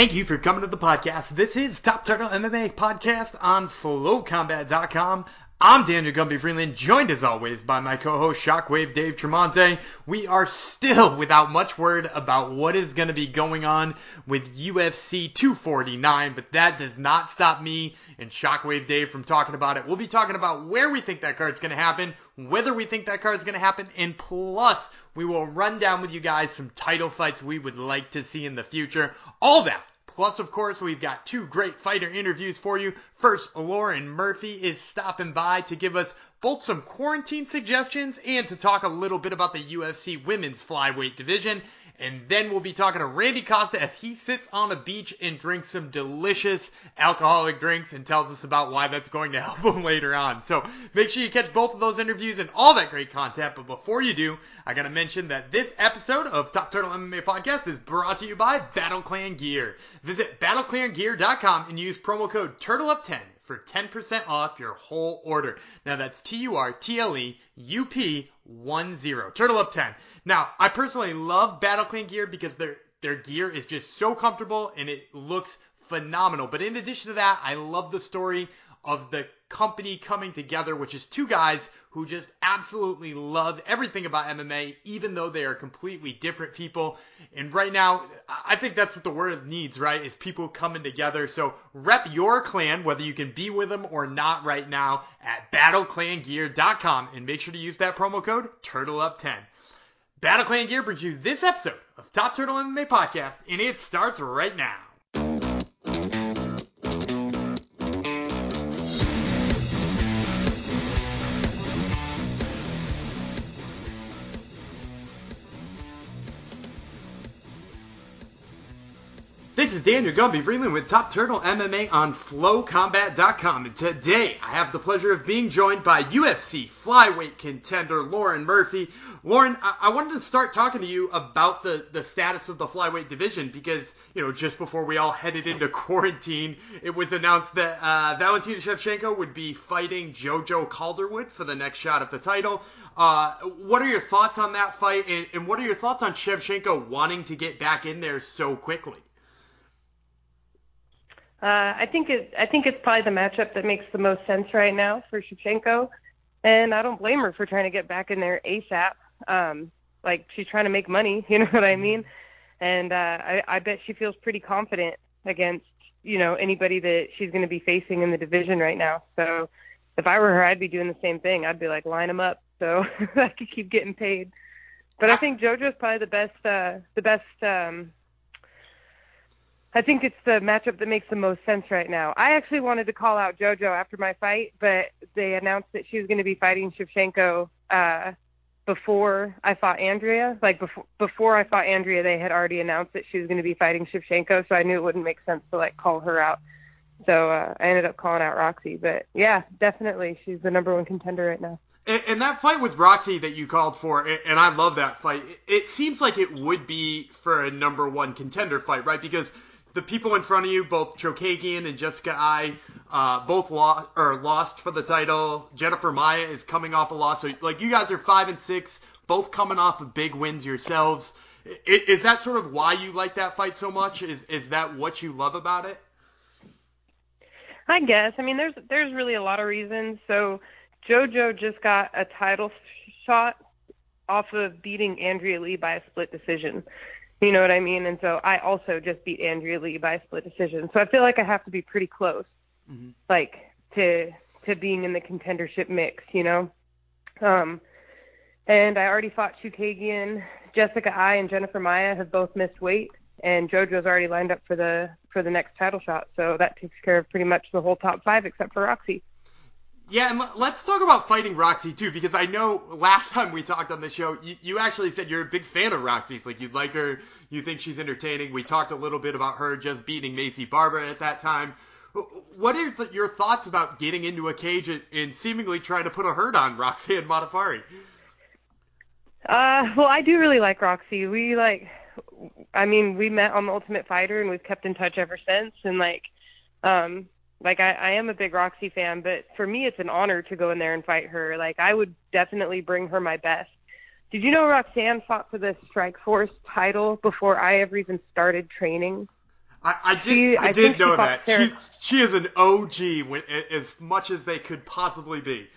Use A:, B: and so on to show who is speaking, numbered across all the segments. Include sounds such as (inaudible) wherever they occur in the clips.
A: Thank you for coming to the podcast. This is Top Turtle MMA podcast on FlowCombat.com. I'm Daniel Gumby Freeland, joined as always by my co-host Shockwave Dave Tremonte. We are still without much word about what is going to be going on with UFC 249, but that does not stop me and Shockwave Dave from talking about it. We'll be talking about where we think that card's going to happen, whether we think that card's going to happen, and plus we will run down with you guys some title fights we would like to see in the future. All that Plus, of course, we've got two great fighter interviews for you. First, Lauren Murphy is stopping by to give us both some quarantine suggestions and to talk a little bit about the UFC women's flyweight division. And then we'll be talking to Randy Costa as he sits on a beach and drinks some delicious alcoholic drinks and tells us about why that's going to (laughs) help him later on. So make sure you catch both of those interviews and all that great content. But before you do, I gotta mention that this episode of Top Turtle MMA Podcast is brought to you by Battle Clan Gear. Visit battleclangear.com and use promo code TURTLEUP10 for 10% off your whole order. Now that's T-U-R-T-L-E-U-P 10. Turtle Up 10. Now, I personally love Battle gear because their their gear is just so comfortable and it looks phenomenal. But in addition to that, I love the story of the company coming together, which is two guys who just absolutely love everything about MMA, even though they are completely different people. And right now, I think that's what the world needs, right? Is people coming together. So rep your clan, whether you can be with them or not right now, at battleclangear.com and make sure to use that promo code TurtleUp10. Battle Clan Gear brings you this episode of Top Turtle MMA Podcast, and it starts right now. Is Daniel Gumby Freeland with Top Turtle MMA on FlowCombat.com. And today I have the pleasure of being joined by UFC flyweight contender Lauren Murphy. Lauren, I, I wanted to start talking to you about the, the status of the flyweight division because, you know, just before we all headed into quarantine, it was announced that uh, Valentina Shevchenko would be fighting JoJo Calderwood for the next shot at the title. Uh, what are your thoughts on that fight, and, and what are your thoughts on Shevchenko wanting to get back in there so quickly?
B: Uh, I think it. I think it's probably the matchup that makes the most sense right now for Shevchenko, and I don't blame her for trying to get back in there ASAP. Um, like she's trying to make money, (laughs) you know what I mean? And uh, I, I bet she feels pretty confident against you know anybody that she's going to be facing in the division right now. So if I were her, I'd be doing the same thing. I'd be like line them up so (laughs) I could keep getting paid. But I think JoJo's probably the best. Uh, the best. Um, I think it's the matchup that makes the most sense right now. I actually wanted to call out JoJo after my fight, but they announced that she was going to be fighting Shevchenko uh, before I fought Andrea. Like before before I fought Andrea, they had already announced that she was going to be fighting Shevchenko, so I knew it wouldn't make sense to like call her out. So uh, I ended up calling out Roxy. But yeah, definitely, she's the number one contender right now.
A: And, and that fight with Roxy that you called for, and I love that fight. It seems like it would be for a number one contender fight, right? Because the people in front of you, both Chookagian and Jessica Eye, uh, both lost or lost for the title. Jennifer Maia is coming off a loss. So like you guys are five and six, both coming off of big wins yourselves. Is, is that sort of why you like that fight so much? Is is that what you love about it?
B: I guess. I mean, there's there's really a lot of reasons. So JoJo just got a title shot off of beating Andrea Lee by a split decision. You know what I mean? And so I also just beat Andrea Lee by a split decision. So I feel like I have to be pretty close, mm-hmm. like to to being in the contendership mix, you know. Um, and I already fought Chookagian. Jessica Eye and Jennifer Maia have both missed weight, and JoJo's already lined up for the for the next title shot. So that takes care of pretty much the whole top five except for Roxy.
A: Yeah, and let's talk about fighting Roxy too, because I know last (laughs) time we talked on the show, you, you actually said you're a big fan of Roxy's. Like you like her, you think she's entertaining. We talked a little bit about her just beating Maycee Barber at that time. What are th- your thoughts about getting into a cage and, and seemingly trying to put a hurt on Roxanne Modafferi?
B: Uh, well, I do really like Roxy. We like, I mean, we met on the Ultimate Fighter and we've kept in touch ever since. And like, um, like I, I am a big Roxy fan, but for me it's an honor to go in there and fight her. Like I would definitely bring her my best. Did you know Roxanne fought for the Strikeforce title before I ever even started training?
A: I, I did.
B: She-
A: I,
B: I
A: did
B: she
A: know that. She
B: Sarah-
A: she is an OG when, as much as they could possibly be.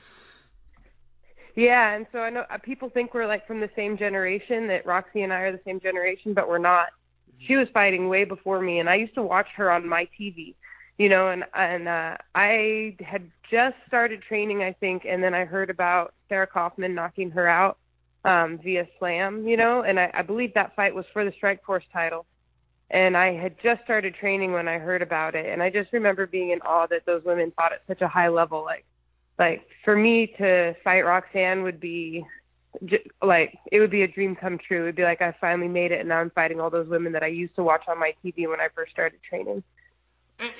B: Yeah, and so I know uh, people think we're like from the same generation, that Roxy and I are the same generation, but we're not. She was fighting way before me, and I used to watch her on my TV, you know, and and uh, I had just started training, I think, and then I heard about Sarah Kaufman knocking her out um, via slam, you know, and I, I believe that fight was for the Strikeforce title. And I had just started training when I heard about it, and I just remember being in awe that those women fought at such a high level, like like for me to fight Roxanne would be j- like it would be a dream come true. It would be like I finally made it, and now I'm fighting all those women that I used to watch on my TV when I first started training.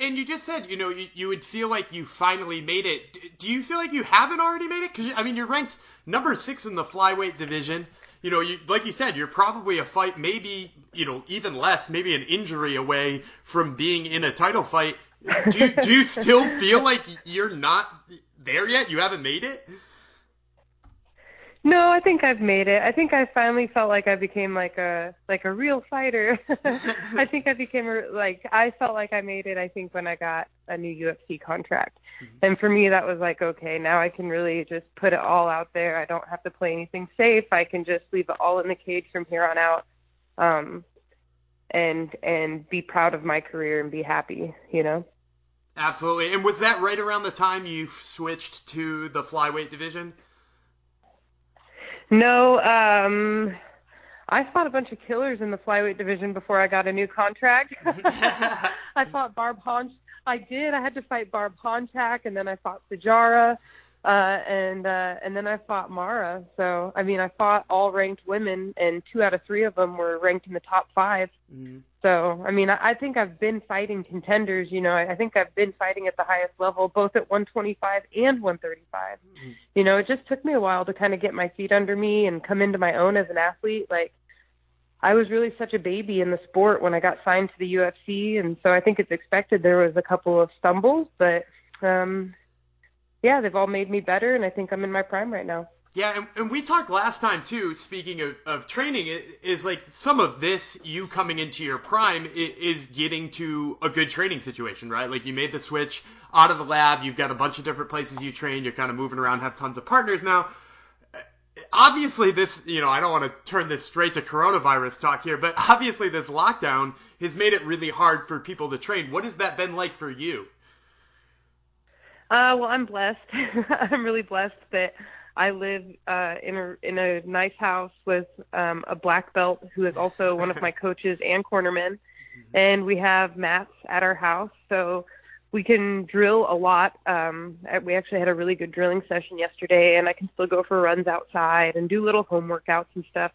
A: And, you just said, you know, you, you would feel like you finally made it. Do you feel like you haven't already made it? Because I mean, you're ranked number six in the flyweight division. You know, you like you said, you're probably a fight, maybe you know, even less, maybe an injury away from being in a title fight. Do you, do you still feel like you're not there yet? You haven't made it?
B: No, I think I've made it. I think I finally felt like I became like a like a real fighter. (laughs) I think I became a, like I felt like I made it. I think when I got a new UFC contract, and for me that was like okay, now I can really just put it all out there. I don't have to play anything safe. I can just leave it all in the cage from here on out, um, and and be proud of my career and be happy. You know.
A: Absolutely. And was that right around the time you switched to the flyweight division?
B: No, um, I fought a bunch of killers in the flyweight division before I got a new contract. (laughs) (laughs) I fought Barb Honch. I did. I had to fight Barb Honchak, and then I fought Sijara, uh, and uh, and then I fought Mara. So I mean, I fought all ranked women, and two out of three of them were ranked in the top five.
A: Mhm.
B: So I mean, I, I think I've been fighting contenders. You know, I, I think I've been fighting at the highest level, both at 125 and 135. You know, it just took me a while to kind of get my feet under me and come into my own as an athlete. Like, I was really such a baby in the sport when I got signed to the UFC, and so I think it's expected there was a couple of stumbles, but um, yeah, they've all made me better, and I think I'm in my prime right now.
A: Yeah, and, and we talked last time too. Speaking of, of training, it, is like some of this you coming into your prime is getting to a good training situation, right? Like you made the switch out of the lab. You've got a bunch of different places you train. You're kind of moving around, have tons of partners now. Obviously, this you know I don't want to turn this straight to coronavirus talk here, but obviously this lockdown has made it really hard for people to train. What has that been like for you?
B: Uh, well, I'm blessed. (laughs) I'm really blessed that I live uh, in a in a nice house with um, a black belt who is also one of my (laughs) coaches and cornerman, and we have mats at our house, so we can drill a lot. Um, we actually had a really good drilling session yesterday, and I can still go for runs outside and do little home workouts and stuff.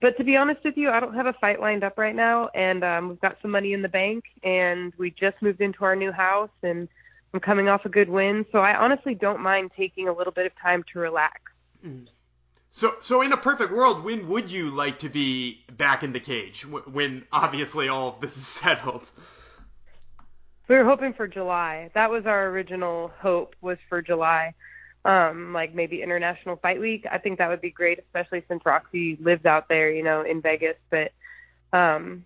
B: But to be honest with you, I don't have a fight lined up right now, and um, we've got some money in the bank, and we just moved into our new house, and I'm coming off a good win, so I honestly don't mind taking a little bit of time to relax.
A: So, so in a perfect world, when would you like to be back in the cage? When obviously all of this is (laughs) settled.
B: We were hoping for July. That was our original hope was for July. Um, like maybe International Fight Week. I think that would be great, especially since Roxy lives out there, you know, in Vegas. But um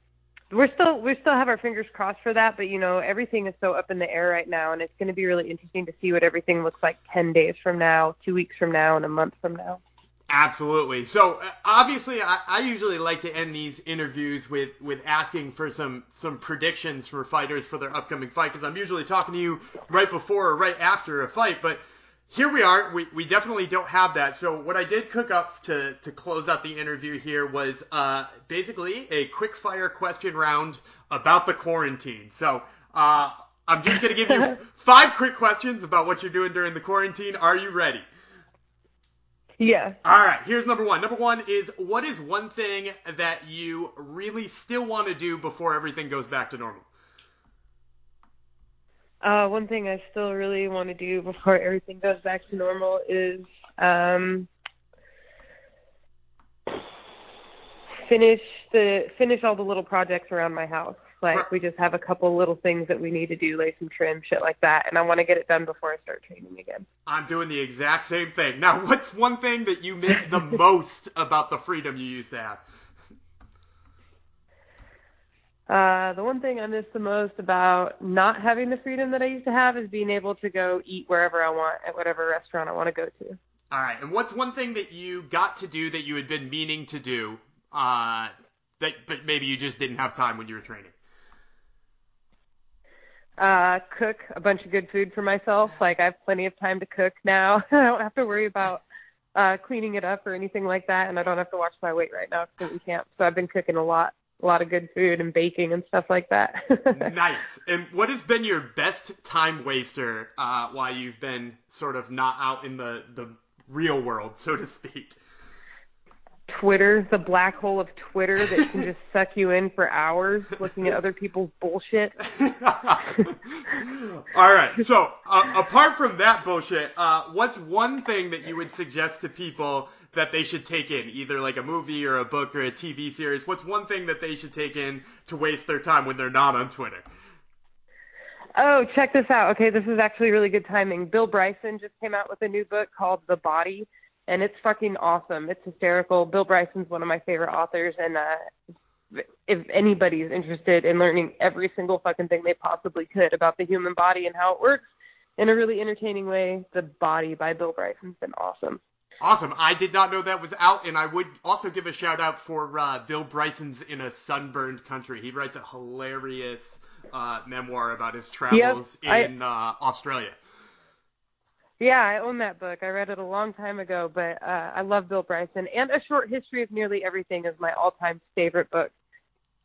B: we're still we still have our fingers crossed for that, but you know, everything is so up in the air right now and it's gonna be really interesting to see what everything looks like ten days from now, two weeks from now, and a month from now.
A: Absolutely. So uh, obviously, I, I usually like to end these interviews with with asking for some some predictions for fighters for their upcoming fight because I'm usually talking to you right before or right after a fight, but here we are. We, we definitely don't have that. So what I did cook up to to close out the interview here was uh, basically a quick fire question round about the quarantine. So uh, I'm just gonna give you (laughs) five quick questions about what you're doing during the quarantine. Are you ready?
B: Yeah.
A: All right, here's number one. Number one is what is one thing that you really still want to do before everything goes back to normal?
B: Uh, one thing I still really want to do before everything goes back to normal is um, finish the finish all the little projects around my house. Like we just have a couple little things that we need to do, lay some trim, shit like that, and I want to get it done before I start training again.
A: I'm doing the exact same thing. Now, what's one thing that you miss the (laughs) most about the freedom you used to have?
B: Uh, the one thing I miss the most about not having the freedom that I used to have is being able to go eat wherever I want at whatever restaurant I want to go to.
A: All right. And what's one thing that you got to do that you had been meaning to do, uh, that but maybe you just didn't have time when you were training?
B: Uh, cook a bunch of good food for myself. Like I have plenty of time to cook now. (laughs) I don't have to worry about uh cleaning it up or anything like that, and I don't have to watch my weight right now because in camp. So I've been cooking a lot, a lot of good food and baking and stuff like that. (laughs)
A: nice. And what has been your best time waster uh, while you've been sort of not out in the the real world, so to speak?
B: Twitter, the black hole of Twitter that can just (laughs) suck you in for hours looking at other people's bullshit. (laughs)
A: All right. So, uh, apart from that bullshit, uh, what's one thing that you would suggest to people that they should take in, either like a movie or a book or a TV series? What's one thing that they should take in to waste their time when they're not on Twitter?
B: Oh, check this out. Okay, this is actually really good timing. Bill Bryson just came out with a new book called The Body and it's fucking awesome. It's hysterical. Bill Bryson's one of my favorite authors, and uh, if anybody's interested in learning every single fucking thing they possibly could about the human body and how it works in a really entertaining way, The Body by Bill Bryson's been awesome.
A: Awesome. I did not know that was out, and I would also give a shout out for uh, Bill Bryson's In a Sunburned Country. He writes a hilarious uh, memoir about his travels yep, in I, uh, Australia.
B: Yeah, I own that book. I read it a long time ago, but uh, I love Bill Bryson. And A Short History of Nearly Everything is my all-time favorite book.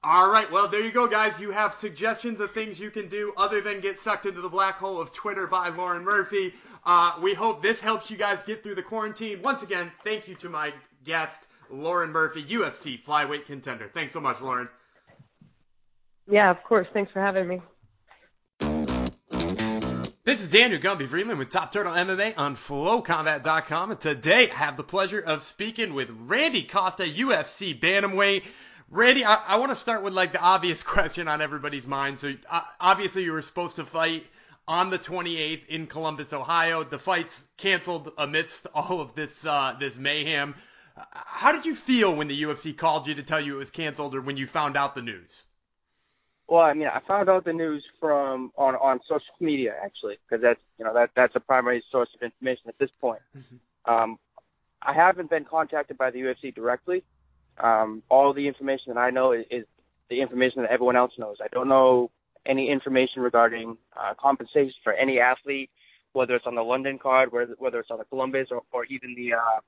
A: All right, well, there you go, guys. You have suggestions of things you can do other than get sucked into the black hole of Twitter by Lauren Murphy. Uh, we hope this helps you guys get through the quarantine. Once again, thank you to my guest, Lauren Murphy, UFC flyweight contender. Thanks so much, Lauren.
B: Yeah, of course. Thanks for having me.
A: This is Daniel Gumby Freeland with Top Turtle MMA on FlowCombat.com, and today I have the pleasure of speaking with Randy Costa, UFC bantamweight. Randy, I, I want to start with like the obvious (laughs) question on everybody's mind. So uh, obviously you were supposed to fight on the 28th in Columbus, Ohio. The fight's canceled amidst (laughs) all of this uh, this mayhem. How did you feel when the UFC called you to tell you it was canceled, or when you found out the news?
C: Well, I mean, I found out the news from on on social media actually, because that's you know that that's a primary source of information at this point. Mm-hmm. Um, I haven't been contacted by the UFC directly. Um, all the information that I know is, is the information that everyone else knows. I don't know any information regarding uh, compensation for any athlete, whether it's on the London card, whether, whether it's on the Columbus, or, or even the uh,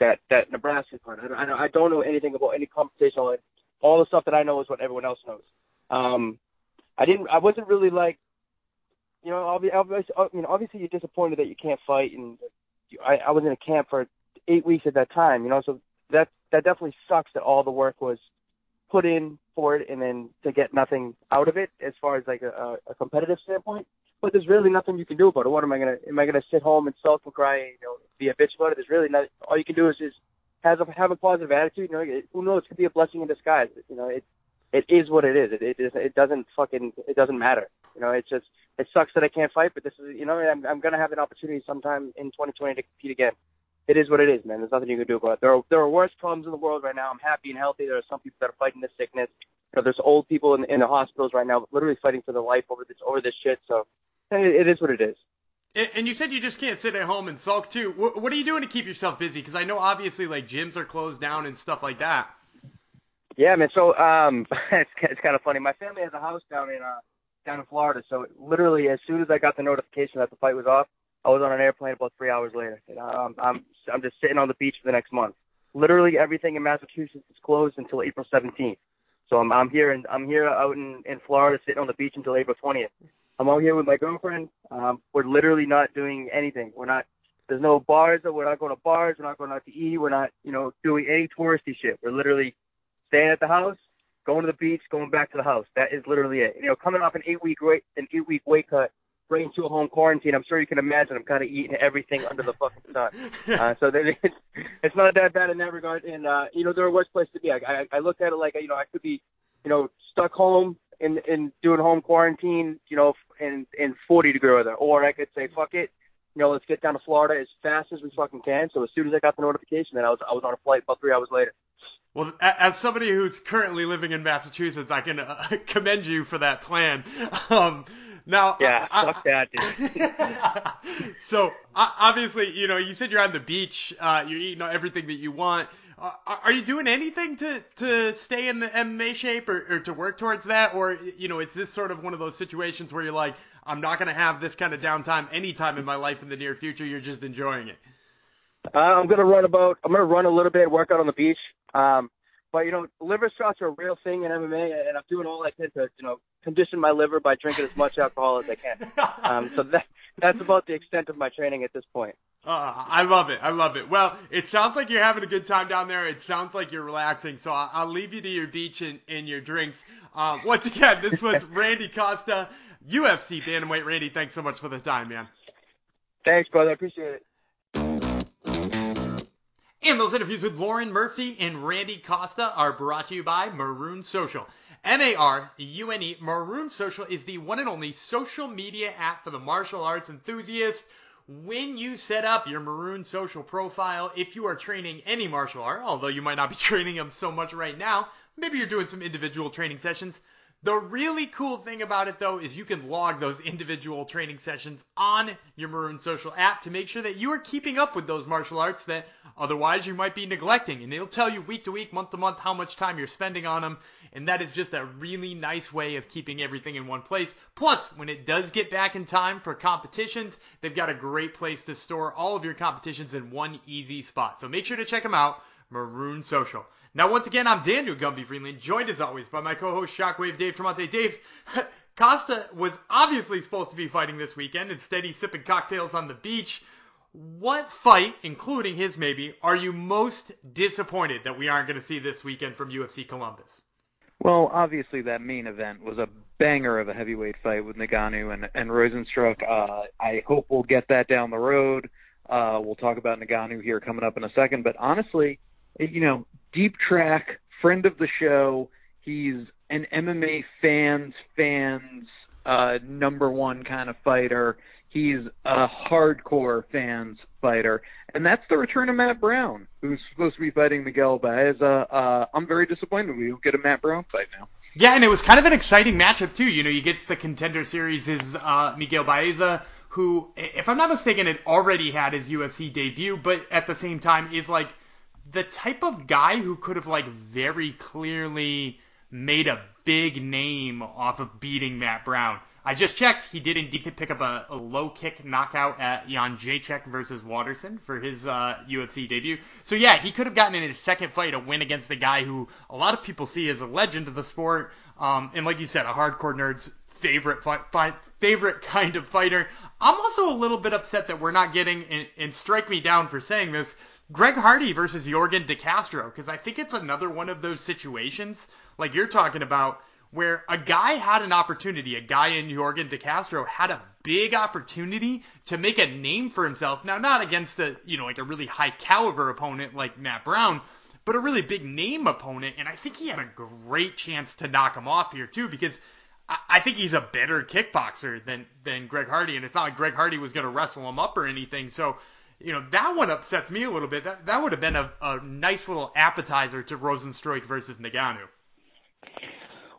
C: that that Nebraska card. I don't, I don't know anything about any compensation. All the stuff that I know is what everyone else knows. Um, I didn't. I wasn't really like, you know, obviously, I mean, obviously you're disappointed that you can't fight, and I, I was in a camp for eight weeks at that time, you know, so that that definitely sucks that all the work was put in for it, and then to get nothing out of it as far as like a, a competitive standpoint. But there's really nothing you can do about it. What am I gonna? Am I gonna sit home and sulk and cry? And, you know, be a bitch about it? There's really not. All you can do is just have a have a positive attitude. You know, it, who knows? It could be a blessing in disguise. You know, it it is what it is. It it, is, it doesn't fucking it doesn't matter. You know, it's just it sucks that I can't fight, but this is you know I'm I'm gonna have an opportunity sometime in 2020 to compete again. It is what it is, man. There's nothing you can do about it. There are there are worse problems in the world right now. I'm happy and healthy. There are some people that are fighting this sickness. You know, there's old people in in the hospitals right now, literally fighting for their life over this over this shit. So it, it is what it is.
A: And you said you just can't sit at home and sulk too. What are you doing to keep yourself busy? Because I know obviously like gyms are closed down and stuff like that.
C: Yeah, man. So um, (laughs) it's it's kind of funny. My family has a house down in uh down in Florida. So literally, as soon as I got the notification that the fight was off, I was on an airplane about three hours later. And, um, I'm I'm just sitting on the beach for the next month. Literally everything in Massachusetts is closed until April 17th. So I'm I'm here and I'm here out in in Florida sitting on the beach until April 20th. I'm out here with my girlfriend. Um, we're literally not doing anything. We're not. There's no bars. We're not going to bars. We're not going out to eat. We're not, you know, doing any touristy shit. We're literally staying at the house, going to the beach, going back to the house. That is literally it. You know, coming off an eight week weight an eight week weight cut, right to a home quarantine. I'm sure you can imagine. I'm kind of eating everything under the fucking sun. (laughs) Uh, so then (laughs) it's it's not that bad in that regard. And uh, you know, there are worse places to be. I, I I looked at it like you know I could be, you know, stuck home in in doing home quarantine, you know, in in 40 degree weather, or I could say fuck it. You know, let's get down to Florida as fast as we fucking can. So as soon as I got the notification, then I was I was on a flight about three hours later.
A: Well, as somebody who's currently living in Massachusetts, I can uh, (laughs) commend you for that plan. Um, now,
C: yeah,
A: I,
C: fuck that, dude. (laughs)
A: so obviously, you know, you said you're on the beach, uh, you're eating everything that you want. Uh, are you doing anything to to stay in the MMA shape or, or to work towards that, or you know, is this sort of one of those situations where you're like, I'm not gonna have this kind of downtime anytime in my life in the near future. You're just enjoying it.
C: Uh, I'm gonna run about. I'm gonna run a little bit, work out on the beach. Um, but you know, liver shots are a real thing in MMA, and I'm doing all I can to you know condition my liver by drinking as much alcohol as I can. Um, so that that's about the extent of my training at this point.
A: Uh, I love it. I love it. Well, it sounds like you're having a good time down there. It sounds like you're relaxing. So I'll, I'll leave you to your beach and, and your drinks. Uh, once again, this was (laughs) Randy Costa, UFC bantamweight. Randy, thanks so much for the time, man.
C: Thanks, brother. I appreciate it.
A: And those interviews with Lauren Murphy and Randy Costa are brought to you by Marune Social. M-A-R-U-N-E. Marune Social is the one and only social media app for the martial arts enthusiast. When you set up your Marune Social profile, if you are training any martial art, although you might not be (laughs) training them so much right now, maybe you're doing some individual training sessions, the really cool thing about it though is you can log those individual training sessions on your Marune Social app to make sure that you are keeping up with those martial arts that otherwise you might be neglecting. And it'll tell you week to week, month to month how much time you're spending on them. And that is just a really nice way of keeping everything in one place. Plus, when it does get back in time for competitions, they've got a great place to store all of your competitions in one easy spot. So make sure to check them out, Marune Social. Now, once again, I'm Daniel Gumby Freeland, joined as always by my co-host Shockwave Dave Tremonte. Dave, (laughs) Costa was obviously supposed to be fighting this weekend. Instead, he's sipping cocktails on the beach. What fight, including his maybe, are you most disappointed that we aren't going to see this weekend from UFC Columbus?
D: Well, obviously that main event was a banger of a heavyweight fight with Ngannou and and Rozenstruik. Uh, I hope we'll get that down the road. Uh, we'll talk about Ngannou here coming up in a second. But honestly, you know, Deep Track, friend of the show. He's an MMA fans fans uh, number one kind of fighter. He's a hardcore fans fighter, and that's the return of Matt Brown, who's supposed to be fighting Miguel Baeza. Uh, I'm very disappointed we don't get a Matt Brown fight now.
A: Yeah, and it was kind of an exciting matchup too. You know, you get to the contender series is uh, Miguel Baeza, who, if I'm not mistaken, had already had his UFC debut, but at the same time is like the type of guy who could have like very clearly made a big name off of beating Matt Brown. I just checked. He did indeed pick up a, a low kick knockout at Jędrzejczyk versus Waterson for his uh, UFC debut. So yeah, he could have gotten in his second fight a win against a guy who a lot of people see as a legend of the sport, um, and like you said, a hardcore nerd's favorite favorite kind of fighter. I'm also a little bit upset that we're not getting, and, and strike me down for saying this, Greg Hardy versus Yorgan De Castro, because I think it's another one of those situations like you're talking about where a guy had an opportunity, a guy in Yorgan De Castro had a big opportunity to make a name for himself. Now, not against a, you know, like a really high caliber opponent like Matt Brown, but a really big name opponent. And I think he had a great chance to knock him off here too, because I, think he's a better kickboxer than, than Greg Hardy. And it's not like Greg Hardy was going to wrestle him up or anything. So, you know, that one upsets me a little bit. That, that would have been a, a nice little appetizer to Rozenstruik versus Ngannou.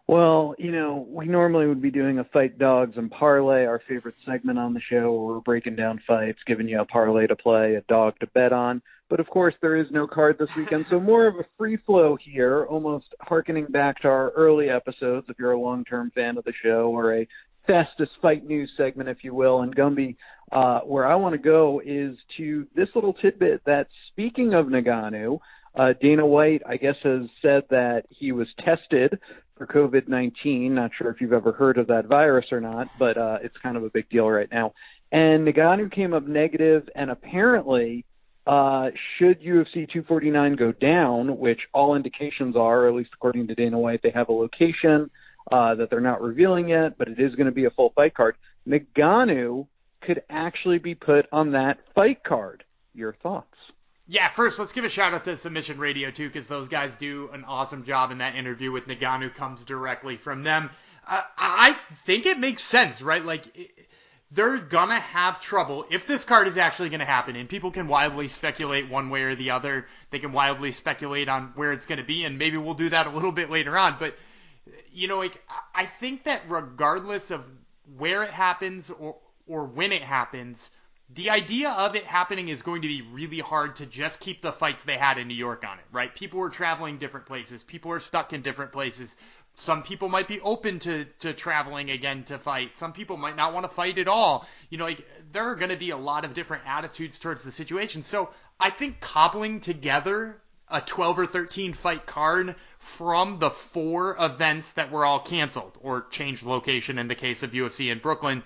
D: Well, you know, we normally would be doing a fight dogs and parlay, our favorite segment on the show, where we're breaking down fights, giving you a parlay to play, a dog to bet on. But of course, there is no card this weekend, so (laughs) more of a free flow here, almost harkening back to our early episodes. If you're a long-term fan of the show, or a fastest fight news segment, if you will. And Gumby, uh, where I want to go is to this little tidbit that speaking of Ngannou, uh, Dana White, I guess, has said that he was tested for COVID 19. Not sure if you've ever heard of that virus or not, but uh, it's kind of a big deal right now. And Ngannou came up negative, and apparently, uh, should UFC 249 go down, which all indications are, at least according to Dana White, they have a location uh, that they're not revealing yet, but it is going to be a full fight card. Ngannou could actually be put on that fight card. Your thoughts?
A: Yeah, first let's give a shout out to Submission Radio too, because those guys do an awesome job in that interview with Ngannou comes directly from them. Uh, I think it makes sense, right? Like. They're gonna have trouble if this card is actually gonna happen. And people can wildly speculate one way or the other. They can wildly speculate on where it's gonna be, and maybe we'll do that a little bit later on. But you know, like I think that regardless of where it happens or or when it happens, the idea of it happening is going to be really hard to just keep the fights they had in New York on it, right? People were traveling different places. People are stuck in different places. Some people might be open to, to traveling again to fight. Some people might not want to fight at all. You know, like there are going to be a lot of different attitudes towards the situation. So I think cobbling together a 12 or 13 fight card from the four events that were all canceled or changed location in the case of UFC in Brooklyn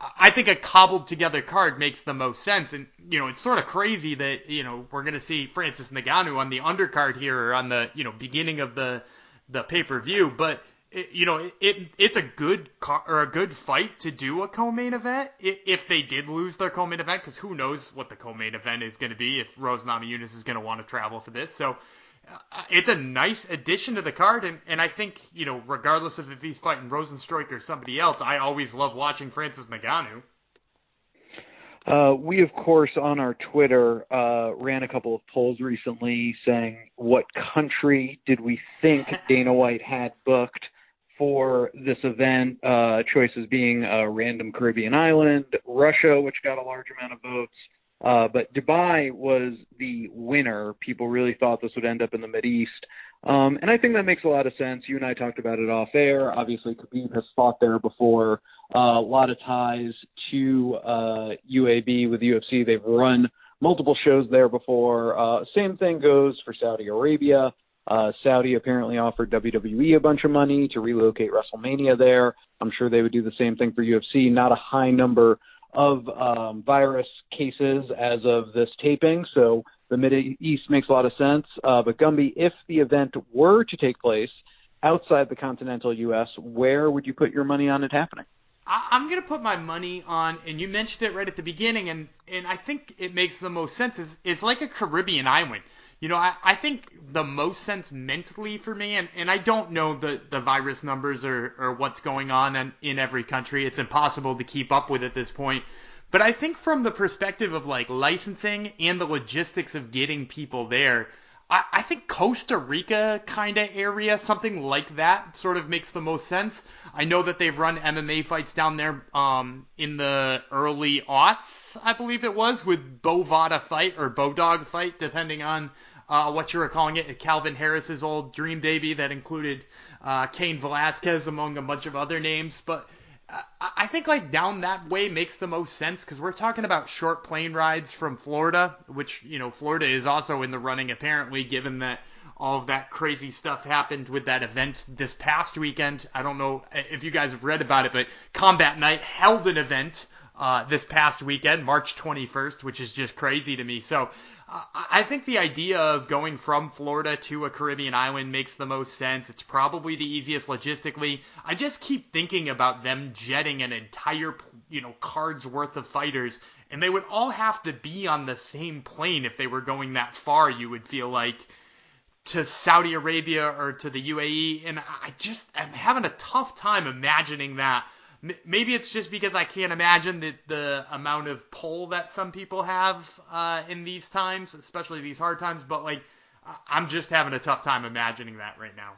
A: I think a cobbled together card makes the most sense. And, you know, it's sort of crazy that, you know, we're going to see Francis Ngannou on the undercard here or on the, you know, beginning of the, the pay-per-view. But, it, you know, it, it's a good car, or a good fight to do a co-main event if they did lose their co-main event, because who knows what the co-main event is going to be if Rose Namajunas is going to want to travel for this. So, uh, it's a nice addition to the card, and, and I think you know, regardless of if he's fighting Rozenstruik or somebody else, I always love watching Francis Ngannou.
D: Uh, we, of course, on our Twitter uh, ran a couple of polls recently saying what country did we think Dana White had booked for this event. Uh, choices being a random Caribbean island, Russia, which got a large amount of votes, uh, but Dubai was the winner. People really thought this would end up in the Mideast. Um, and I think that makes a lot of sense. You and I talked about it off air. Obviously, Khabib has fought there before. Uh, a lot of ties to uh, UAE with UFC. They've run multiple shows there before. Uh, same thing goes for Saudi Arabia. Uh, Saudi apparently offered WWE a bunch of money to relocate WrestleMania there. I'm sure they would do the same thing for UFC. Not a high number of um, virus cases as of this taping, so the Middle East makes a lot of sense. Uh, but Gumby, if the event were to take place outside the continental U.S., where would you put your money on it happening?
A: I'm going to put my money on, and you mentioned it right at the beginning, and, and I think it makes the most sense. Is it's like a Caribbean island you know, I, I think the most sense mentally for me, and, and I don't know the, the virus numbers or, or what's going on in, in every country. It's impossible to keep up with at this point. But I think from the perspective of like licensing and the logistics of getting people there, I, I think Costa Rica kind of area, something like that, sort of makes the most sense. I know that they've run MMA fights down there um, in the early aughts, I believe it was, with Bovada fight or Bodog fight, depending on uh, what you were calling it, Calvin Harris's old dream baby that included uh, Cain Velasquez among a bunch of other names. But uh, I think like down that way makes the most sense because we're talking about short plane rides from Florida, which you know Florida is also in the running apparently, given that all of that crazy stuff happened with that event this past weekend. I don't know if you guys have read about it, but Combat Night held an event uh, this past weekend, March 21st, which is just crazy to me. So I think the idea of going from Florida to a Caribbean island makes the most sense. It's probably the easiest logistically. I just keep thinking about them jetting an entire, you know, card's worth of fighters, and they would all have to be on the same plane if they were going that far. You would feel like to Saudi Arabia or to the UAE, and I just am having a tough time imagining that maybe it's just because I can't imagine the the amount of pull that some people have uh, in these times, especially these hard times. But like, I'm just having a tough time imagining that right now.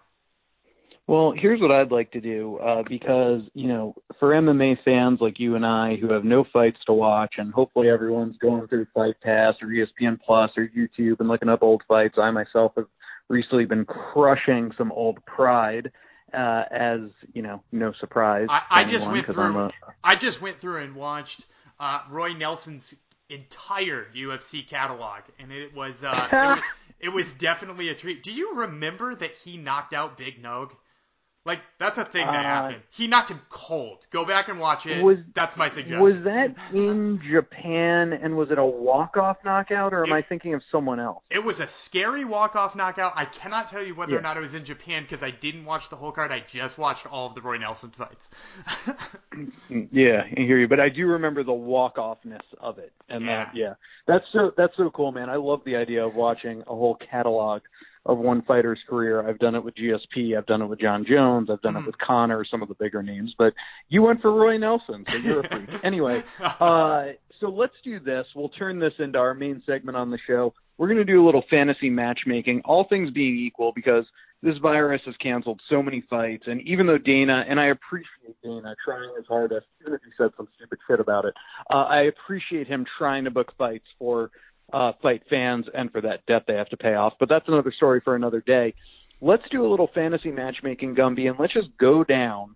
D: Well, here's what I'd like to do uh, because you know, for MMA fans like you and I who have no fights to watch, and hopefully everyone's going through Fight Pass or ESPN Plus or YouTube and looking up old fights. I myself have recently been crushing some old Pride uh, as you know, no surprise.
A: I, I just went through. A... I just went through and watched uh, Roy Nelson's entire UFC catalog, and it was, uh, it (laughs) was it was definitely a treat. Do you remember that he knocked out Big Nog? Like that's a thing that uh, happened. He knocked him cold. Go back and watch it. Was, that's my suggestion.
D: Was that in Japan and was it a walk-off knockout or am it, I thinking of someone else?
A: It was a scary walk-off knockout. I cannot tell you whether yeah. or not it was in Japan because I didn't watch the whole card. I just watched all of the Roy Nelson fights. (laughs)
D: yeah, I hear you, but I do remember the walk-offness of it. And
A: yeah.
D: that yeah. That's so that's so cool, man. I love the idea of watching a whole catalog of one fighter's career. I've done it with GSP. I've done it with Jon Jones. I've done
A: Mhm.
D: it with Conor, some of the bigger names. But you went for Roy Nelson, so you're a freak. (laughs) anyway, uh, so let's do this. We'll turn this into our main segment on the show. We're going to do a little fantasy matchmaking, all things being equal, because this virus has canceled so many fights. And even though Dana, and I appreciate Dana trying his hardest, even if he said some stupid shit about it, uh, I appreciate him trying to book fights for uh, fight fans and for that debt they have to pay off. But that's another story for another day. Let's do a little fantasy matchmaking, Gumby, and let's just go down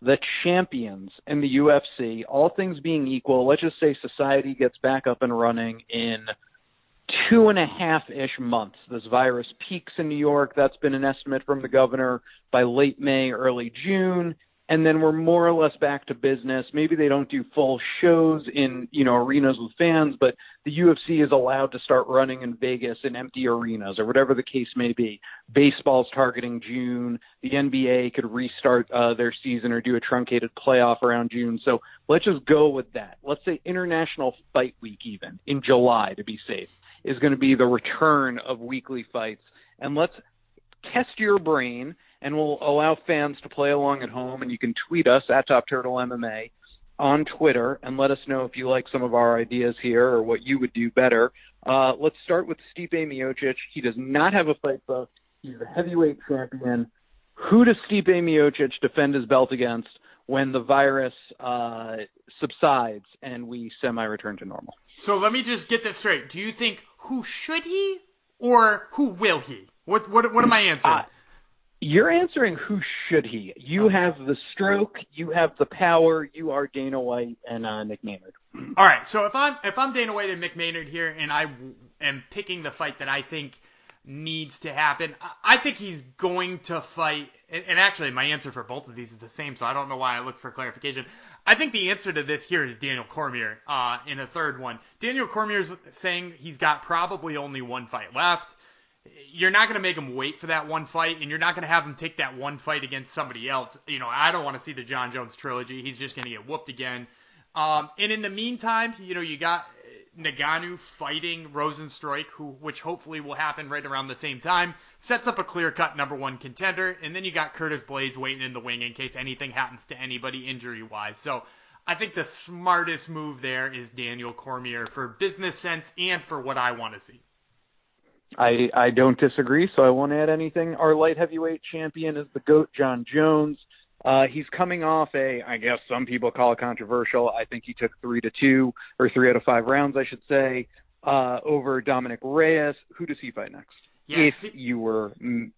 D: the champions in the UFC. All things being equal, let's just say society gets back up and running in two and a half ish months. This virus peaks in New York. That's been an estimate from the governor by late May, early June. And then we're more or less back to business. Maybe they don't do full shows in, you know, arenas with fans, but the UFC is allowed to start running in Vegas in empty arenas or whatever the case may be. Baseball's targeting June. The NBA could restart uh, their season or do a truncated playoff around June. So let's just go with that. Let's say International Fight Week, even in July to be safe, is going to be the return of weekly fights. And let's test your brain and we'll allow fans to play along at home. And you can tweet us at Top Turtle MMA on Twitter and let us know if you like some of our ideas here or what you would do better. Uh, let's start with Stipe Miocic. He does not have a fight book. He's a heavyweight champion. Who does Stipe Miocic defend his belt against when the virus uh, subsides and we semi-return to normal?
A: So let me just get this straight. Do you think who should he or who will he? What what what am I answering?
D: Uh, you're answering who should he. You have the stroke, you have the power, you are Dana White and uh, Mick Maynard.
A: All right. So if I'm if I'm Dana White and Mick Maynard here, and I w- am picking the fight that I think needs to happen, I, think he's going to fight. And, and actually, my answer for both of these is the same, so I don't know why I look for clarification. I think the answer to this here is Daniel Cormier uh, in a third one. Daniel Cormier's saying he's got probably only one fight left. You're not going to make him wait for that one fight, and you're not going to have him take that one fight against somebody else. You know, I don't want to see the Jon Jones trilogy. He's just going to get whooped again. Um, and in the meantime, you know, you got Ngannou fighting Rozenstruik, who, which hopefully will happen right around the same time, sets up a clear-cut number one contender. And then you got Curtis Blaydes waiting in the wing in case anything happens to anybody injury-wise. So I think the smartest move there is Daniel Cormier for business sense and for what I want to see.
D: I I don't disagree, so I won't add anything. Our light heavyweight champion is the GOAT, Jon Jones. Uh, he's coming off a, I guess some people call it controversial. I think he took three to two or three out of five rounds, I should say, uh, over Dominick Reyes. Who does he fight next?
A: Yeah,
D: if you were,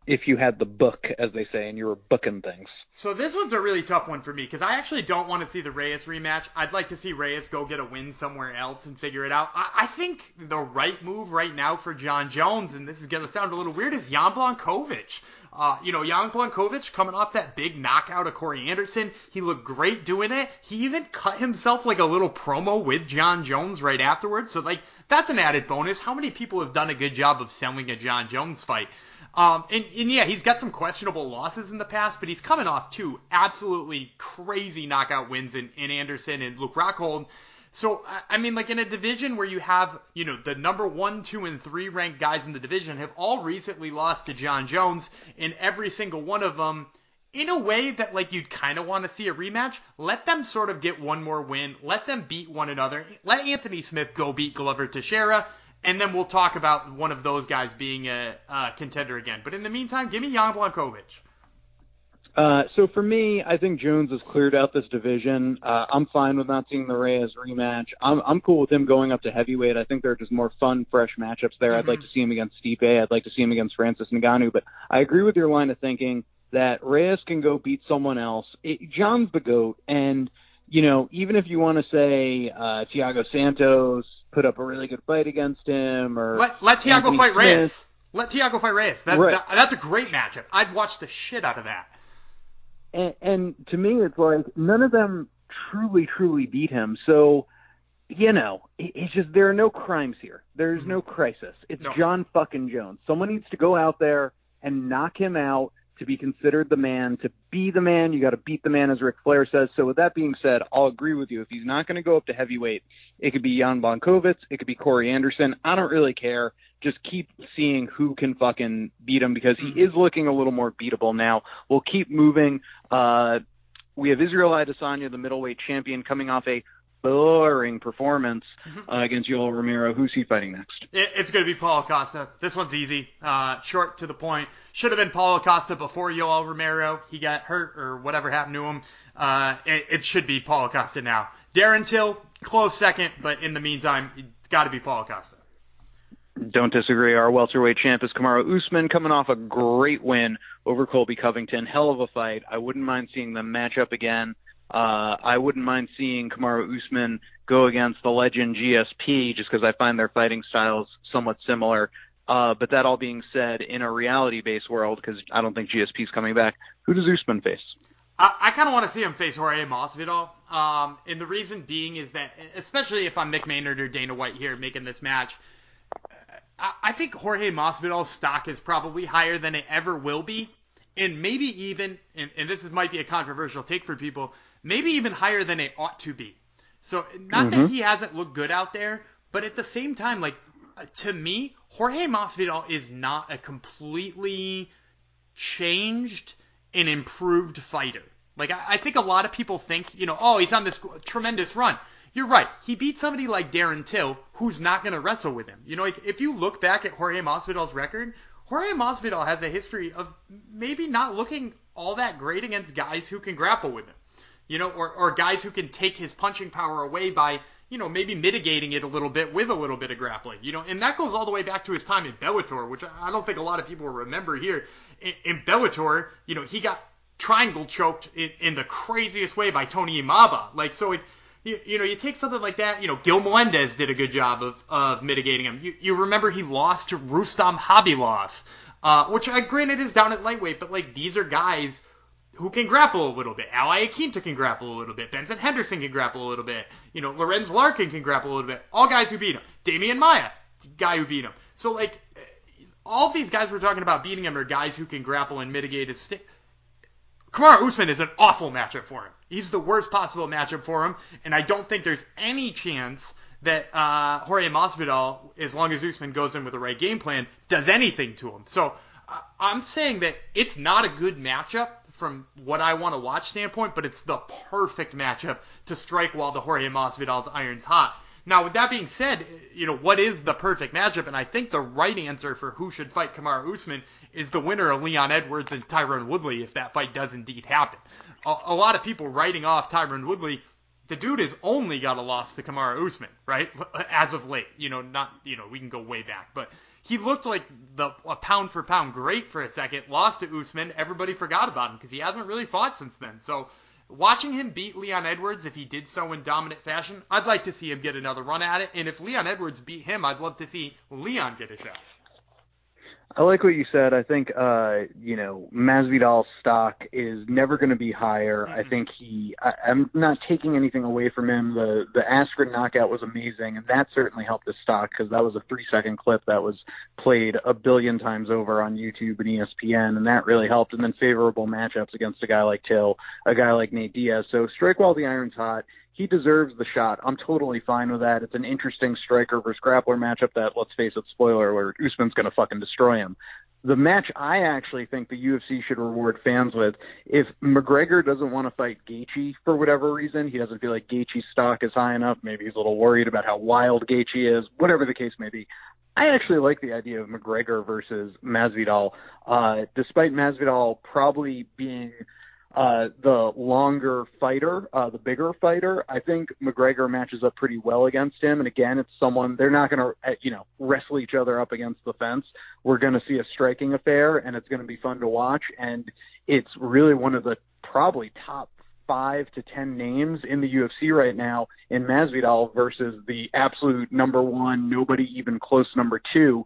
D: if you had the book, as they say, and you were booking things.
A: So this one's a really tough one for me because I actually don't want to see the Reyes rematch. I'd like to see Reyes go get a win somewhere else and figure it out. I, I think the right move right now for Jon Jones, and this is going to sound a little weird, is Jan Blachowicz. Uh, you know, Jan Blachowicz coming off that big knockout of Corey Anderson. He looked great doing it. He even cut himself like a little promo with Jon Jones right afterwards. So like that's an added bonus. How many people have done a good job of selling a Jon Jones fight? Um, and, and yeah, he's got some questionable losses in the past, but he's coming off two absolutely crazy knockout wins in, in Anderson and Luke Rockhold. So, I- mean, like in a division where you have, you know, the number one, two, and three ranked guys in the division have all recently lost to Jon Jones, and every single one of them, in a way that, like, you'd kind of want to see a rematch. Let them sort of get one more win. Let them beat one another. Let Anthony Smith go beat Glover Teixeira, and then we'll talk about one of those guys being a, a contender again. But in the meantime, give me Jan Blachowicz.
D: Uh, so for me, I think Jones has cleared out this division. Uh, I'm fine with not seeing the Reyes rematch. I'm, I'm cool with him going up to heavyweight. I think there are just more fun, fresh matchups there. I'd like to see him against Stipe. I'd like to see him against Francis Ngannou. But I agree with your line of thinking that Reyes can go beat someone else. It, Jon's the goat, and you know, even if you want to say uh, Thiago Santos put up a really good fight against him, or
A: Let let Thiago
D: Anthony
A: fight
D: Smith,
A: Reyes. Let Thiago fight Reyes. That,
D: Right.
A: that- that's a great matchup. I'd watch the shit out of that.
D: and, and to me, it's like none of them truly, truly beat him. So, you know, it, it's just there are no crimes here. There's no crisis. It's
A: No.
D: Jon fucking Jones. Someone needs to go out there and knock him out, to be considered the man, to be the man, you got to beat the man, as Ric Flair says. So with that being said, I'll agree with you. If he's not going to go up to heavyweight, it could be Jan Blachowicz, it could be Corey Anderson. I don't really care. Just keep seeing who can fucking beat him because he is looking a little more beatable now. We'll keep moving. Uh, we have Israel Adesanya, the middleweight champion, coming off a boring performance uh, against Yoel Romero. Who's he fighting next?
A: It, it's going to be Paulo Costa. This one's easy, uh, short to the point. Should have been Paulo Costa before Yoel Romero. He got hurt or whatever happened to him. Uh, it, it should be Paulo Costa now. Darren Till, close second, but in the meantime, it's got to be Paulo Costa.
D: Don't disagree. Our welterweight champ is Kamaru Usman coming off a great win over Colby Covington. Hell of a fight. I wouldn't mind seeing them match up again. Uh, I wouldn't mind seeing Kamaru Usman go against the legend GSP just because I find their fighting styles somewhat similar. Uh, but that all being said, in a reality-based world, because I don't think GSP is coming back, who does Usman face?
A: I, I kind of want to see him face Jorge Masvidal. Um, and the reason being is that, especially if I'm Mick Maynard or Dana White here making this match, I, I think Jorge Masvidal's stock is probably higher than it ever will be, and maybe even, and, and this is, might be a controversial take for people, maybe even higher than it ought to be. So not
D: Mm-hmm.
A: that he hasn't looked good out there, but at the same time, like uh, to me, Jorge Masvidal is not a completely changed and improved fighter. Like I, I think a lot of people think, you know, oh, he's on this tremendous run. You're right. He beat somebody like Darren Till, who's not going to wrestle with him. You know, like if you look back at Jorge Masvidal's record, Jorge Masvidal has a history of maybe not looking all that great against guys who can grapple with him. You know, or, or guys who can take his punching power away by, you know, maybe mitigating it a little bit with a little bit of grappling. You know, and that goes all the way back to his time in Bellator, which I don't think a lot of people remember here. In, in Bellator, you know, he got triangle choked in, in the craziest way by Toby Imada. Like, so it, you, you know, you take something like that, you know, Gil Melendez did a good job of, of mitigating him. You, you remember he lost to Rustam Khabilov, uh, which I granted is down at lightweight, but like these are guys who can grapple a little bit. Al Iaquinta can grapple a little bit. Benson Henderson can grapple a little bit. You know, Lorenz Larkin can grapple a little bit. All guys who beat him. Demian Maia, guy who beat him. So like, all of these guys we're talking about beating him are guys who can grapple and mitigate his stick. Kamaru Usman is an awful matchup for him. He's the worst possible matchup for him, and I don't think there's any chance that uh, Jorge Masvidal, as long as Usman goes in with the right game plan, does anything to him. So uh, I'm saying that it's not a good matchup from what I want to watch standpoint, but it's the perfect matchup to strike while the Jorge Masvidal's iron's hot. Now, with that being said, you know, what is the perfect matchup? And I think the right answer for who should fight Kamaru Usman is the winner of Leon Edwards and Tyron Woodley if that fight does indeed happen. A, a lot of people writing off Tyron Woodley. The dude has only got a loss to Kamaru Usman, right? As of late, you know, not, you know, we can go way back, but he looked like the a pound for pound great for a second. Lost to Usman, everybody forgot about him because he hasn't really fought since then. So watching him beat Leon Edwards, if he did so in dominant fashion, I'd like to see him get another run at it. And if Leon Edwards beat him, I'd love to see Leon get a shot.
D: I like what you said. I think uh, you know Masvidal's stock is never going to be higher. I think he. I, I'm not taking anything away from him. The the Askren knockout was amazing, and that certainly helped his stock because that was a three second clip that was played a billion times over on YouTube and ESPN, and that really helped. And then favorable matchups against a guy like Till, a guy like Nate Diaz. So strike while the iron's hot he deserves the shot. I'm totally fine with that. It's an interesting striker versus grappler matchup that, let's face it, spoiler alert, Usman's going to fucking destroy him. The match I actually think the UFC should reward fans with, if McGregor doesn't want to fight Gaethje for whatever reason, he doesn't feel like Gaethje's stock is high enough, maybe he's a little worried about how wild Gaethje is, whatever the case may be. I actually like the idea of McGregor versus Masvidal, uh, despite Masvidal probably being – uh, the longer fighter, uh, the bigger fighter. I think McGregor matches up pretty well against him. And again, it's someone they're not going to, you know, wrestle each other up against the fence. We're going to see a striking affair, and it's going to be fun to watch. And it's really one of the probably top five to ten names in the UFC right now in Masvidal versus the absolute number one, nobody even close number two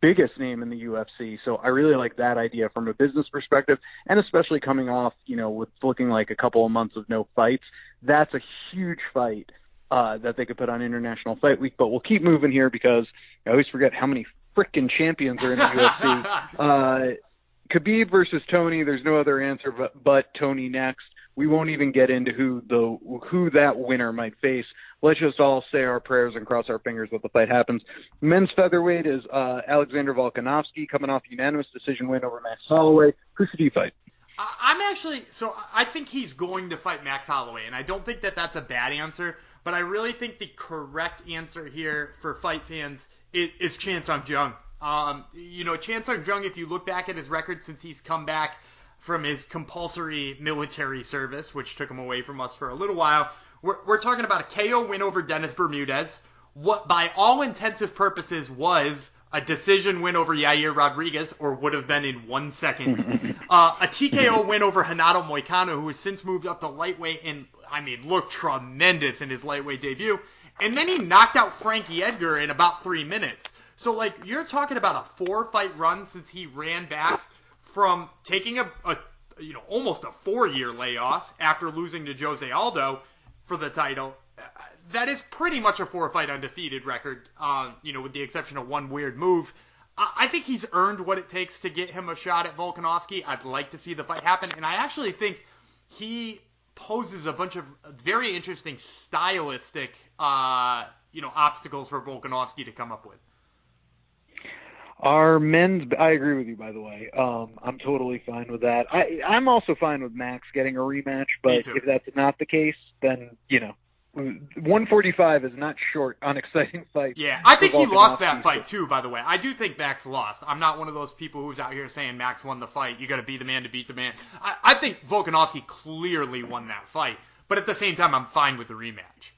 D: biggest name in the UFC. So I really like that idea from a business perspective, and especially coming off, you know, with looking like a couple of months of no fights. That's a huge fight uh, that they could put on International Fight Week. But we'll keep moving here because I always forget how many freaking champions are in the UFC. (laughs) Uh, Khabib versus Tony. There's no other answer but, but Tony next. We won't even get into who the who that winner might face. Let's just all say our prayers and cross our fingers that the fight happens. Men's featherweight is uh, Alexander Volkanovski coming off unanimous decision win over Max Holloway. Who should he fight?
A: I'm actually so I think he's going to fight Max Holloway, and I don't think that that's a bad answer. But I really think the correct answer here for fight fans is, is Chan Sung Jung. Um, you know, Chan Sung Jung, if you look back at his record since he's come back from his compulsory military service, which took him away from us for a little while, we're, we're talking about a KO win over Dennis Bermudez, what by all intensive purposes was a decision win over Yair Rodriguez, or would have been in one second. (laughs) uh, a TKO win over Renato Moicano, who has since moved up to lightweight and, I mean, looked tremendous in his lightweight debut. And then he knocked out Frankie Edgar in about three minutes. So, like, you're talking about a four fight run since he ran back from taking a, a you know, almost a four year layoff after losing to Jose Aldo for the title. That is pretty much a four fight undefeated record, uh, you know, with the exception of one weird move. I think he's earned what it takes to get him a shot at Volkanovski. I'd like to see the fight happen, and I actually think he poses a bunch of very interesting stylistic, uh, you know, obstacles for Volkanovski to come up with.
D: Our men's, I agree with you, by the way. Um, I'm totally fine with that. I, I'm also fine with Max getting a rematch, but if that's not the case, then you know, 145 is not short on exciting (laughs) fights.
A: Yeah, I think he lost that fight too. By the way, I do think Max lost. I'm not one of those people who's out here saying Max won the fight. You got to be the man to beat the man. I, I think Volkanovski clearly won that fight, but at the same time, I'm fine with the rematch.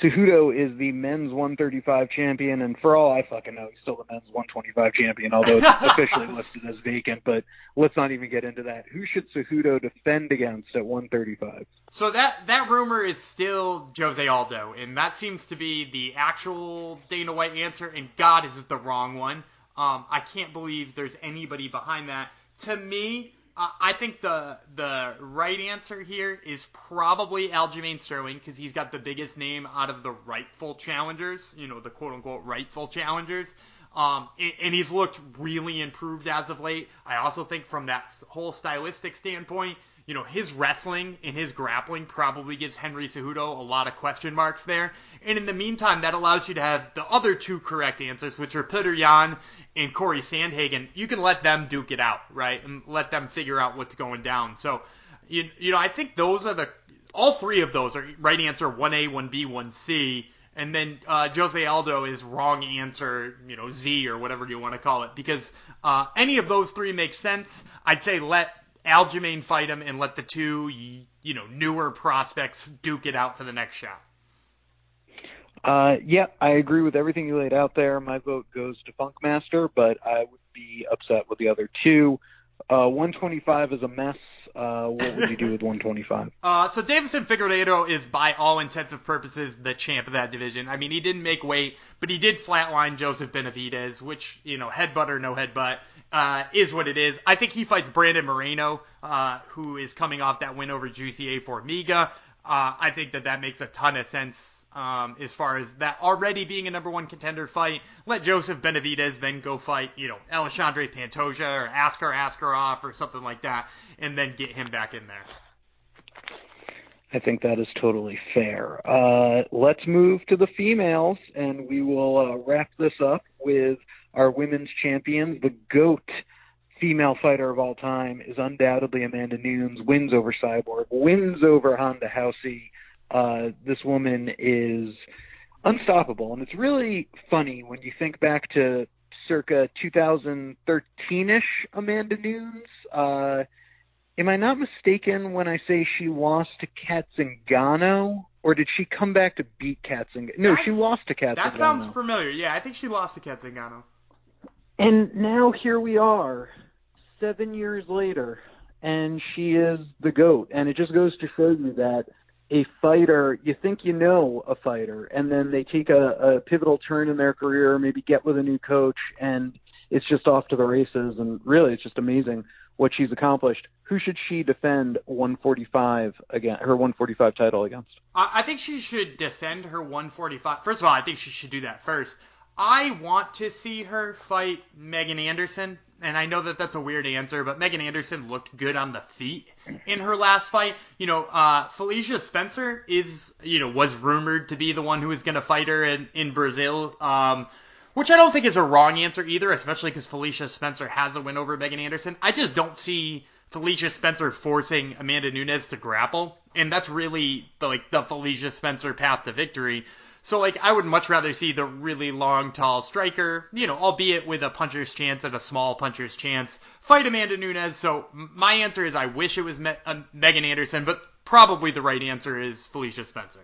D: Cejudo is the men's 135 champion, and for all I fucking know, he's still the men's 125 champion, although it's (laughs) officially listed as vacant. But let's not even get into that. Who should Cejudo defend against at 135?
A: So that that rumor is still Jose Aldo, and that seems to be the actual Dana White answer. And God, is it the wrong one? Um, I can't believe there's anybody behind that. To me, I think the the right answer here is probably Aljamain Sterling because he's got the biggest name out of the rightful challengers, you know, the quote unquote rightful challengers. Um, and, and he's looked really improved as of late. I also think from that whole stylistic standpoint, you know, his wrestling and his grappling probably gives Henry Cejudo a lot of question marks there. And in the meantime, that allows you to have the other two correct answers, which are Petr Yan and Corey Sandhagen. You can let them duke it out, right? And let them figure out what's going down. So, you, you know, I think those are the, all three of those are right answer 1A, 1B, 1C. And then uh, Jose Aldo is wrong answer, you know, Z or whatever you want to call it, because uh, any of those three makes sense. I'd say let Aljamain fight him and let the two, you know, newer prospects duke it out for the next shot.
D: Uh, yeah, I agree with everything you laid out there. My vote goes to Funkmaster, but I would be upset with the other two. Uh, 125 is a mess. Uh, what would you do with 125? (laughs)
A: Uh, so Deiveson Figueiredo is, by all intensive purposes, the champ of that division. I mean, he didn't make weight, but he did flatline Joseph Benavidez, which, you know, headbutt or no headbutt, uh, is what it is. I think he fights Brandon Moreno, uh, who is coming off that win over Jussier Formiga. Uh, I think that that makes a ton of sense um, as far as that already being a number one contender fight. Let Joseph Benavidez then go fight, you know, Alexandre Pantoja or Askar Askarov or something like that, and then get him back in there.
D: I think that is totally fair. Uh, let's move to the females, and we will uh, wrap this up with our women's champions. The GOAT female fighter of all time is undoubtedly Amanda Nunes, wins over Cyborg, wins over Ronda Rousey, uh, this woman is unstoppable, and it's really funny when you think back to circa 2013ish Amanda Nunes. Uh, am I not mistaken when I say she lost to Cat Zingano? Or did she come back to beat Cat Zingano? No, That's, she lost to Cat
A: That sounds familiar. Yeah, I think she lost to Cat Zingano.
D: And now here we are, seven years later, and she is the GOAT. And it just goes to show you that – a fighter, you think you know a fighter, and then they take a, a pivotal turn in their career, maybe get with a new coach, and it's just off to the races. And really, it's just amazing what she's accomplished. Who should she defend 145 again? Her 145 title against?
A: I think she should defend her 145. First of all, I think she should do that first. I want to see her fight Megan Anderson, and I know that that's a weird answer, but Megan Anderson looked good on the feet in her last fight. You know, uh, Felicia Spencer is, you know, was rumored to be the one who was going to fight her in, in Brazil. Um, which I don't think is a wrong answer either, especially because Felicia Spencer has a win over Megan Anderson. I just don't see Felicia Spencer forcing Amanda Nunes to grapple, and that's really the, like the Felicia Spencer path to victory. So like I would much rather see the really long, tall striker, you know, albeit with a puncher's chance and a small puncher's chance, fight Amanda Nunes. So my answer is I wish it was Me- uh, Megan Anderson, but probably the right answer is Felicia Spencer.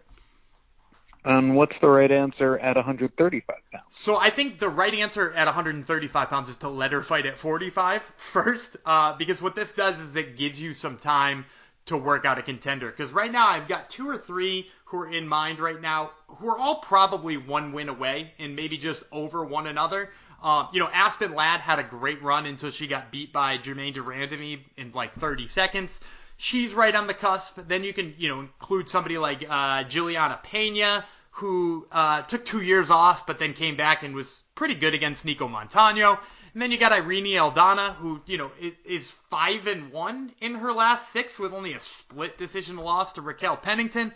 D: And what's the right answer at 135 pounds?
A: So I think the right answer at 135 pounds is to let her fight at 45 (laughs) first, uh, because what this does is it gives you some time to work out a contender. Because right now I've got two or three who are in mind right now, who are all probably one win away and maybe just over one another. Uh, you know, Aspen Ladd had a great run until she got beat by Germaine de Randamie in like 30 seconds. She's right on the cusp. Then you can, you know, include somebody like uh, Juliana Pena, who uh, took two years off, but then came back and was pretty good against Nico Montaño. And then you got Irene Aldana, who you know is five and one in her last six with only a split decision loss to Raquel Pennington.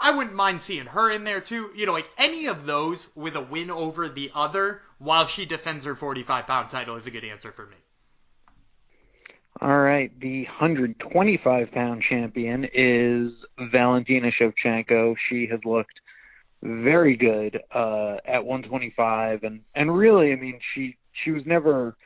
A: I wouldn't mind seeing her in there too. You know, like any of those with a win over the other while she defends her 45 pound title is a good answer for me.
D: All right, the 125 pound champion is Valentina Shevchenko. She has looked very good uh, at 125, and and really, I mean, she she was never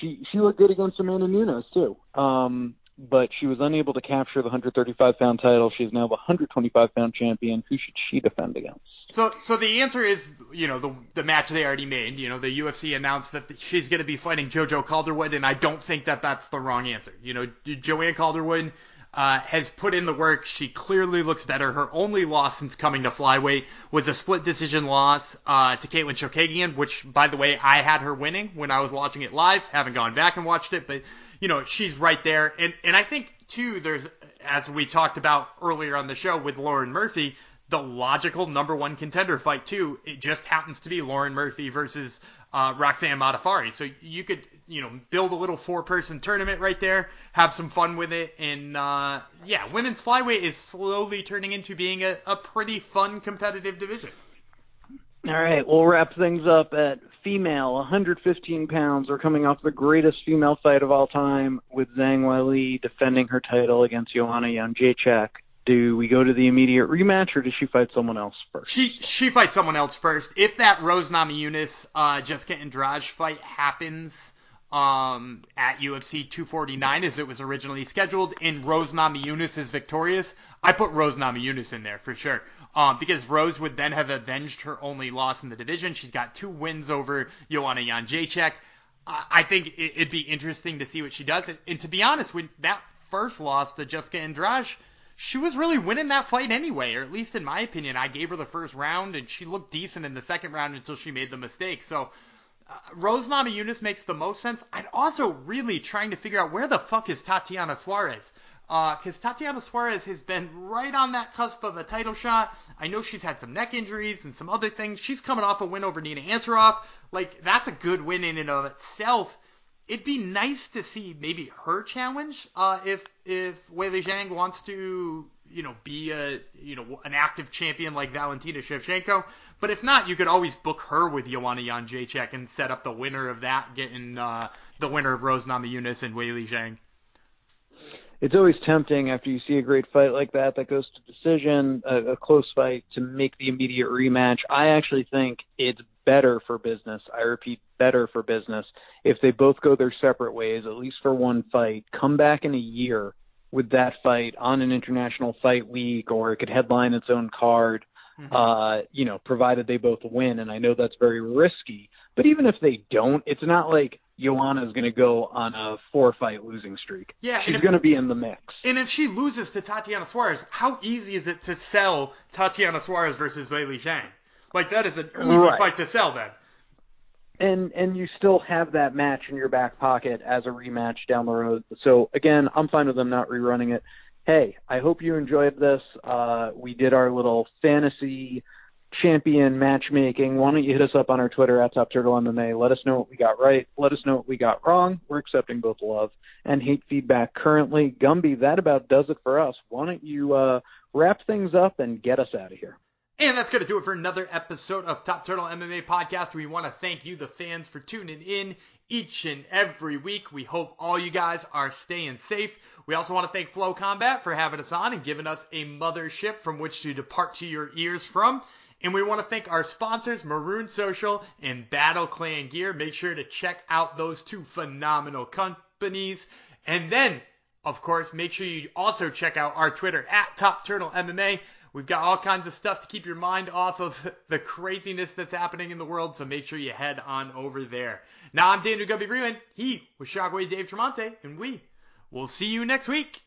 D: she she looked good against Amanda Nunes too. Um, but she was unable to capture the 135 pound title. She's now the 125 pound champion. Who should she defend against?
A: So, so the answer is, you know, the the match they already made. You know, the UFC announced that she's going to be fighting JoJo Calderwood, and I don't think that that's the wrong answer. You know, Joanne Calderwood uh, has put in the work. She clearly looks better. Her only loss since coming to flyweight was a split decision loss uh, to Katlyn Chookagian, which, by the way, I had her winning when I was watching it live. Haven't gone back and watched it, but you know she's right there. And and I think too, there's as we talked about earlier on the show with Lauren Murphy, the logical number one contender fight too. It just happens to be Lauren Murphy versus uh, Roxanne Modafferi. So you could, you know, build a little four-person tournament right there, have some fun with it, and uh, yeah, women's flyweight is slowly turning into being a, a pretty fun competitive division.
D: All right, we'll wrap things up at female, 115 pounds. We're coming off the greatest female fight of all time with Zhang Weili defending her title against Joanna Jędrzejczyk do we go to the immediate rematch or does she fight someone else first?
A: She she fights someone else first. If that Rose Namajunas uh, Jessica Andrade fight happens um, at UFC 249 as it was originally scheduled, and Rose Namajunas is victorious, I put Rose Namajunas in there for sure. Um, because Rose would then have avenged her only loss in the division. She's got two wins over Joanna Jędrzejczyk. I think it'd be interesting to see what she does. And, and to be honest, when that first loss to Jessica Andrade she was really winning that fight anyway, or at least in my opinion. I gave her the first round, and she looked decent in the second round until she made the mistake. So uh, Rose Namajunas makes the most sense. I'm also really trying to figure out where the fuck is Tatiana Suarez. Because uh, Tatiana Suarez has been right on that cusp of a title shot. I know she's had some neck injuries and some other things. She's coming off a win over Nina Ansaroff. Like, that's a good win in and of itself it'd be nice to see maybe her challenge uh, if if Weili Zhang wants to you know be a you know an active champion like Valentina Shevchenko. But if not, you could always book her with Joanna Jędrzejczyk and set up the winner of that, getting uh, the winner of Rose Namajunas and Weili Zhang.
D: It's always tempting after you see a great fight like that that goes to decision, a, a close fight, to make the immediate rematch. I actually think it's better for business. I repeat, better for business if they both go their separate ways, at least for one fight, come back in a year with that fight on an international fight week, or it could headline its own card. Mm-hmm. Uh, you know, provided they both win, and I know that's very risky. But even if they don't, it's not like Joanna is going to go on a four-fight losing streak.
A: Yeah,
D: she's going to be in the mix.
A: And if she loses to Tatiana Suarez, how easy is it to sell Tatiana Suarez versus Weili Zhang? Like that is an easy right. fight to sell then.
D: And and you still have that match in your back pocket as a rematch down the road. So again, I'm fine with them not rerunning it. Hey, I hope you enjoyed this. Uh, we did our little fantasy champion matchmaking, why don't you hit us up on our Twitter at Top Turtle MMA? Let us know what we got right. Let us know what we got wrong. We're accepting both love and hate feedback currently. Gumby, that about does it for us. Why don't you uh, wrap things up and get us out of here?
A: And that's going to do it for another episode of Top Turtle MMA Podcast. We want to thank you, the fans, for tuning in each and every week. We hope all you guys are staying safe. We also want to thank Flow Combat for having us on and giving us a mothership from which to depart to your ears from. And we want to thank our sponsors, Marune Social and Battle Clan Gear. Make sure to check out those two phenomenal companies. And then, of course, make sure you also check out our Twitter at Top Turtle MMA. We've got all kinds of stuff to keep your mind off of (laughs) the craziness that's happening in the world, so make sure you head on over there. Now, I'm Daniel Gumby Freeman. He was Shockwave Dave Tremonte, and we will see you next week.